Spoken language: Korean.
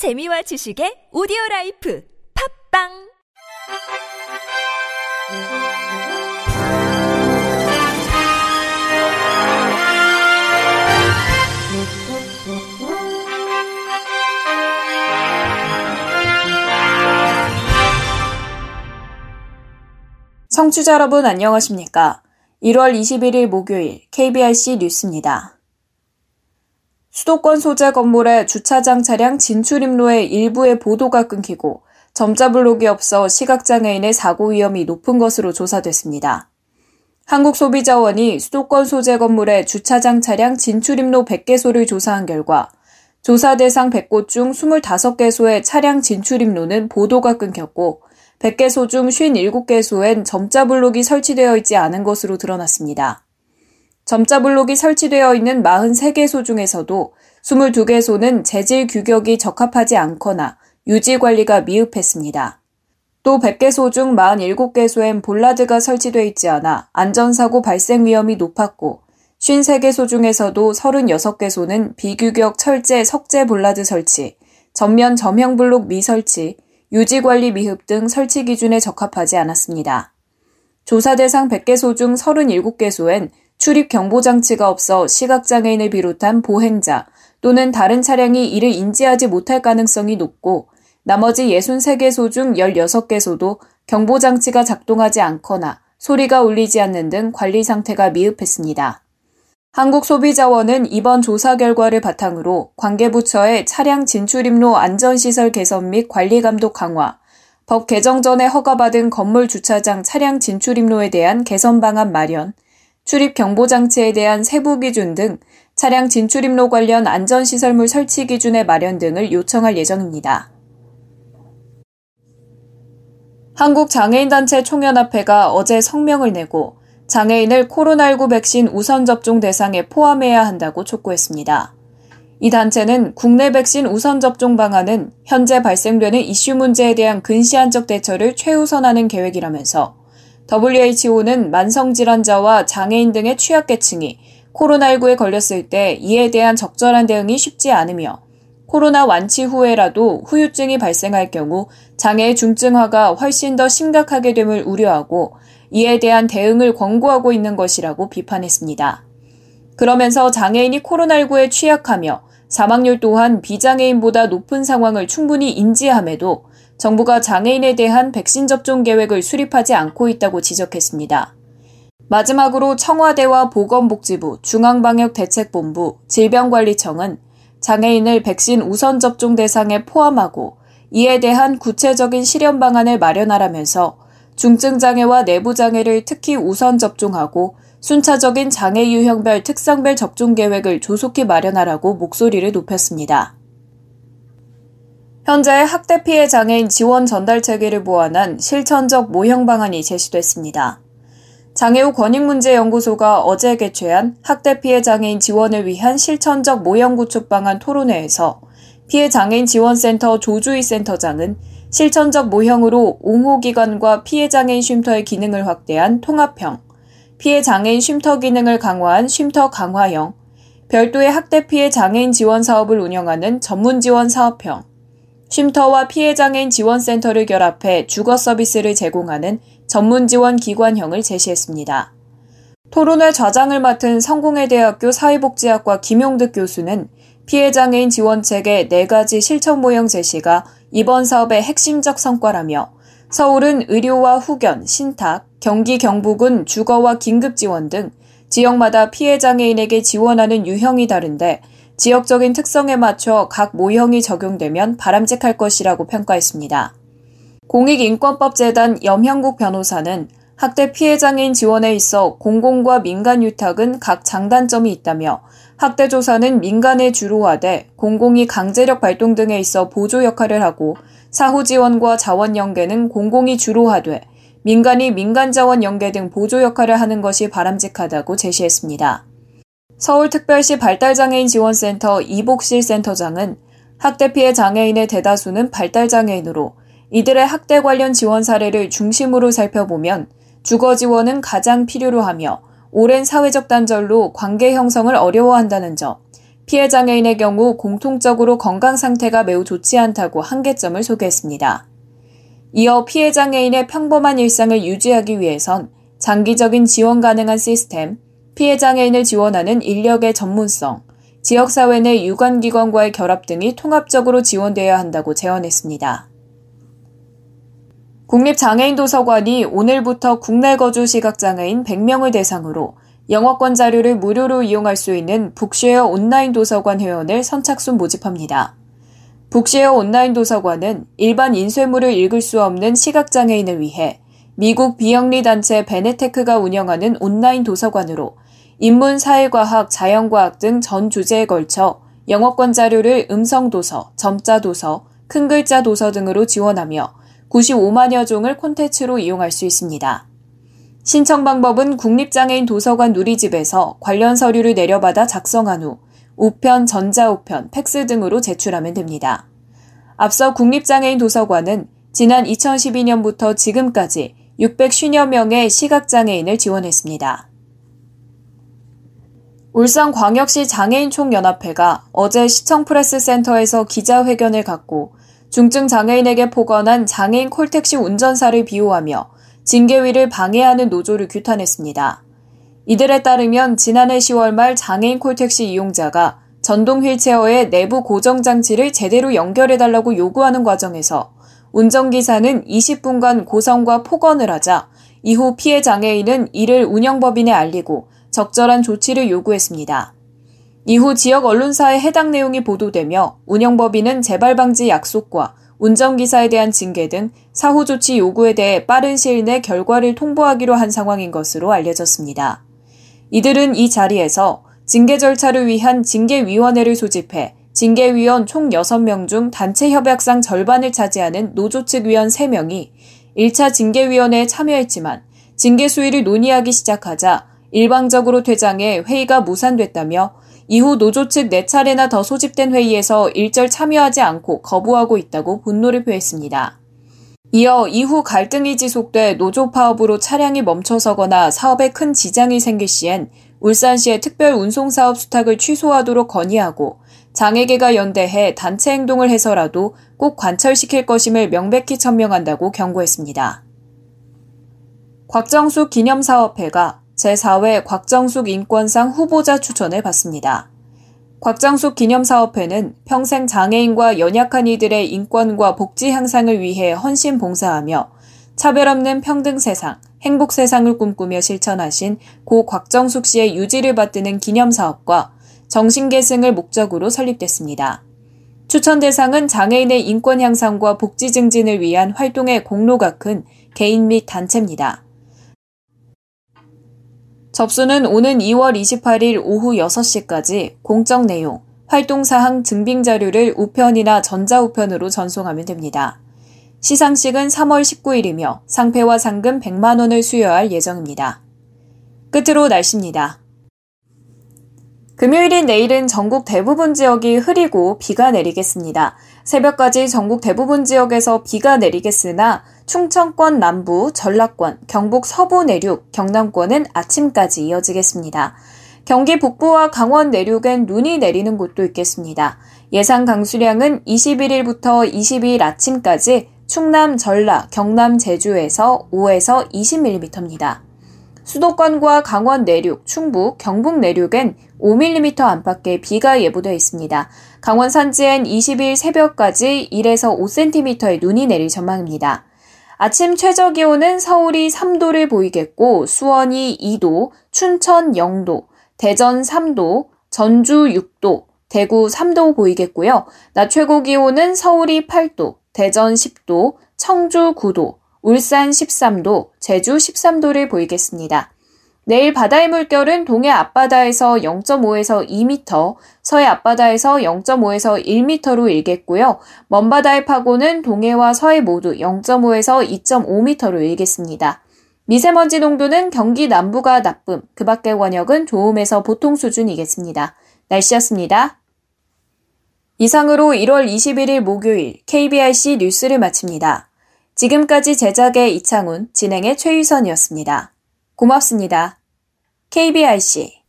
재미와 지식의 오디오 라이프 팝빵 청취자 여러분 안녕하십니까? 1월 21일 목요일 KBRC 뉴스입니다. 수도권 소재 건물의 주차장 차량 진출 입로의 일부의 보도가 끊기고 점자 블록이 없어 시각장애인의 사고 위험이 높은 것으로 조사됐습니다. 한국소비자원이 수도권 소재 건물의 주차장 차량 진출입로 100개소를 조사한 결과 조사 대상 100곳 중 25개소의 차량 진출입로는 보도가 끊겼고 100개소 중 57개소엔 점자 블록이 설치되어 있지 않은 것으로 드러났습니다. 점자 블록이 설치되어 있는 43개소 중에서도 22개소는 재질 규격이 적합하지 않거나 유지 관리가 미흡했습니다. 또 100개소 중 47개소엔 볼라드가 설치되어 있지 않아 안전사고 발생 위험이 높았고 53개소 중에서도 36개소는 비규격 철제 석재 볼라드 설치, 전면 점형 블록 미설치, 유지 관리 미흡 등 설치 기준에 적합하지 않았습니다. 조사 대상 100개소 중 37개소엔 출입 경보 장치가 없어 시각장애인을 비롯한 보행자 또는 다른 차량이 이를 인지하지 못할 가능성이 높고 나머지 63개소 중 16개소도 경보 장치가 작동하지 않거나 소리가 울리지 않는 등 관리 상태가 미흡했습니다. 한국소비자원은 이번 조사 결과를 바탕으로 관계부처의 차량 진출입로 안전시설 개선 및 관리 감독 강화, 법 개정 전에 허가받은 건물 주차장 차량 진출입로에 대한 개선 방안 마련, 출입 경보 장치에 대한 세부 기준 등 차량 진출입로 관련 안전시설물 설치 기준의 마련 등을 요청할 예정입니다. 한국장애인단체 총연합회가 어제 성명을 내고 장애인을 코로나19 백신 우선 접종 대상에 포함해야 한다고 촉구했습니다. 이 단체는 국내 백신 우선 접종 방안은 현재 발생되는 이슈 문제에 대한 근시안적 대처를 최우선하는 계획이라면서 WHO는 만성질환자와 장애인 등의 취약계층이 코로나19에 걸렸을 때 이에 대한 적절한 대응이 쉽지 않으며 코로나 완치 후에라도 후유증이 발생할 경우 장애의 중증화가 훨씬 더 심각하게 됨을 우려하고 이에 대한 대응을 권고하고 있는 것이라고 비판했습니다. 그러면서 장애인이 코로나19에 취약하며 사망률 또한 비장애인보다 높은 상황을 충분히 인지함에도 정부가 장애인에 대한 백신 접종 계획을 수립하지 않고 있다고 지적했습니다. 마지막으로 청와대와 보건복지부, 중앙방역대책본부, 질병관리청은 장애인을 백신 우선 접종 대상에 포함하고 이에 대한 구체적인 실현 방안을 마련하라면서 중증장애와 내부장애를 특히 우선 접종하고 순차적인 장애 유형별 특성별 접종 계획을 조속히 마련하라고 목소리를 높였습니다. 현재 학대 피해 장애인 지원 전달 체계를 보완한 실천적 모형 방안이 제시됐습니다. 장애우 권익문제연구소가 어제 개최한 학대 피해 장애인 지원을 위한 실천적 모형 구축 방안 토론회에서 피해 장애인 지원센터 조주희 센터장은 실천적 모형으로 옹호기관과 피해 장애인 쉼터의 기능을 확대한 통합형, 피해 장애인 쉼터 기능을 강화한 쉼터 강화형, 별도의 학대 피해 장애인 지원 사업을 운영하는 전문 지원 사업형, 쉼터와 피해장애인 지원센터를 결합해 주거 서비스를 제공하는 전문 지원 기관형을 제시했습니다. 토론회 좌장을 맡은 성공회대학교 사회복지학과 김용득 교수는 피해장애인 지원책의 네 가지 실천 모형 제시가 이번 사업의 핵심적 성과라며 서울은 의료와 후견, 신탁, 경기 경북은 주거와 긴급 지원 등 지역마다 피해 장애인에게 지원하는 유형이 다른데 지역적인 특성에 맞춰 각 모형이 적용되면 바람직할 것이라고 평가했습니다. 공익인권법재단 염형국 변호사는 학대 피해 장애인 지원에 있어 공공과 민간 유탁은 각 장단점이 있다며 학대 조사는 민간에 주로 하되 공공이 강제력 발동 등에 있어 보조 역할을 하고 사후 지원과 자원 연계는 공공이 주로 하되 민간이 민간 자원 연계 등 보조 역할을 하는 것이 바람직하다고 제시했습니다. 서울특별시 발달장애인 지원센터 이복실 센터장은 학대 피해 장애인의 대다수는 발달장애인으로 이들의 학대 관련 지원 사례를 중심으로 살펴보면 주거 지원은 가장 필요로 하며 오랜 사회적 단절로 관계 형성을 어려워한다는 점, 피해 장애인의 경우 공통적으로 건강 상태가 매우 좋지 않다고 한계점을 소개했습니다. 이어 피해 장애인의 평범한 일상을 유지하기 위해선 장기적인 지원 가능한 시스템, 피해 장애인을 지원하는 인력의 전문성, 지역사회 내 유관기관과의 결합 등이 통합적으로 지원되어야 한다고 제언했습니다. 국립장애인도서관이 오늘부터 국내 거주 시각장애인 100명을 대상으로 영어권 자료를 무료로 이용할 수 있는 북쉐어 온라인 도서관 회원을 선착순 모집합니다. 북쉐어 온라인 도서관은 일반 인쇄물을 읽을 수 없는 시각장애인을 위해 미국 비영리 단체 베네테크가 운영하는 온라인 도서관으로 인문, 사회과학, 자연과학 등 전 주제에 걸쳐 영어권 자료를 음성 도서, 점자 도서, 큰 글자 도서 등으로 지원하며 95만여 종을 콘텐츠로 이용할 수 있습니다. 신청 방법은 국립장애인 도서관 누리집에서 관련 서류를 내려받아 작성한 후 우편, 전자우편, 팩스 등으로 제출하면 됩니다. 앞서 국립장애인 도서관은 지난 2012년부터 지금까지 650여 명의 시각장애인을 지원했습니다. 울산광역시 장애인총연합회가 어제 시청 프레스센터에서 기자회견을 갖고 중증 장애인에게 폭언한 장애인 콜택시 운전사를 비호하며 징계위를 방해하는 노조를 규탄했습니다. 이들에 따르면 지난해 10월 말 장애인 콜택시 이용자가 전동 휠체어의 내부 고정 장치를 제대로 연결해달라고 요구하는 과정에서 운전기사는 20분간 고성과 폭언을 하자 이후 피해 장애인은 이를 운영법인에 알리고 적절한 조치를 요구했습니다. 이후 지역 언론사에 해당 내용이 보도되며 운영법인은 재발 방지 약속과 운전기사에 대한 징계 등 사후 조치 요구에 대해 빠른 시일 내 결과를 통보하기로 한 상황인 것으로 알려졌습니다. 이들은 이 자리에서 징계 절차를 위한 징계위원회를 소집해 징계위원 총 6명 중 단체 협약상 절반을 차지하는 노조 측 위원 3명이 1차 징계위원회에 참여했지만 징계 수위를 논의하기 시작하자 일방적으로 퇴장해 회의가 무산됐다며 이후 노조 측 4차례나 더 소집된 회의에서 일절 참여하지 않고 거부하고 있다고 분노를 표했습니다. 이어 이후 갈등이 지속돼 노조 파업으로 차량이 멈춰서거나 사업에 큰 지장이 생길 시엔 울산시의 특별 운송사업 수탁을 취소하도록 건의하고 장애계가 연대해 단체 행동을 해서라도 꼭 관철시킬 것임을 명백히 천명한다고 경고했습니다. 곽정숙 기념사업회가 제4회 곽정숙 인권상 후보자 추천을 받습니다. 곽정숙 기념사업회는 평생 장애인과 연약한 이들의 인권과 복지 향상을 위해 헌신 봉사하며 차별 없는 평등 세상, 행복 세상을 꿈꾸며 실천하신 고 곽정숙 씨의 유지를 받드는 기념사업과 정신 계승을 목적으로 설립됐습니다. 추천 대상은 장애인의 인권 향상과 복지 증진을 위한 활동의 공로가 큰 개인 및 단체입니다. 접수는 오는 2월 28일 오후 6시까지 공적 내용, 활동 사항 증빙 자료를 우편이나 전자우편으로 전송하면 됩니다. 시상식은 3월 19일이며 상패와 상금 100만 원을 수여할 예정입니다. 끝으로 날씨입니다. 금요일인 내일은 전국 대부분 지역이 흐리고 비가 내리겠습니다. 새벽까지 전국 대부분 지역에서 비가 내리겠으나 충청권 남부, 전라권, 경북 서부 내륙, 경남권은 아침까지 이어지겠습니다. 경기 북부와 강원 내륙엔 눈이 내리는 곳도 있겠습니다. 예상 강수량은 21일부터 22일 아침까지 충남, 전라, 경남, 제주에서 5에서 20mm입니다. 수도권과 강원 내륙, 충북, 경북 내륙엔 5mm 안팎의 비가 예보되어 있습니다. 강원 산지엔 20일 새벽까지 1에서 5cm의 눈이 내릴 전망입니다. 아침 최저 기온은 서울이 3도를 보이겠고 수원이 2도, 춘천 0도, 대전 3도, 전주 6도, 대구 3도 보이겠고요. 낮 최고 기온은 서울이 8도, 대전 10도, 청주 9도, 울산 13도, 제주 13도를 보이겠습니다. 내일 바다의 물결은 동해 앞바다에서 0.5에서 2m, 서해 앞바다에서 0.5에서 1m로 일겠고요. 먼바다의 파고는 동해와 서해 모두 0.5에서 2.5m로 일겠습니다. 미세먼지 농도는 경기 남부가 나쁨, 그 밖의 원역은 좋음에서 보통 수준이겠습니다. 날씨였습니다. 이상으로 1월 21일 목요일 KBRC 뉴스를 마칩니다. 지금까지 제작의 이창훈, 진행의 최유선이었습니다. 고맙습니다. KBRC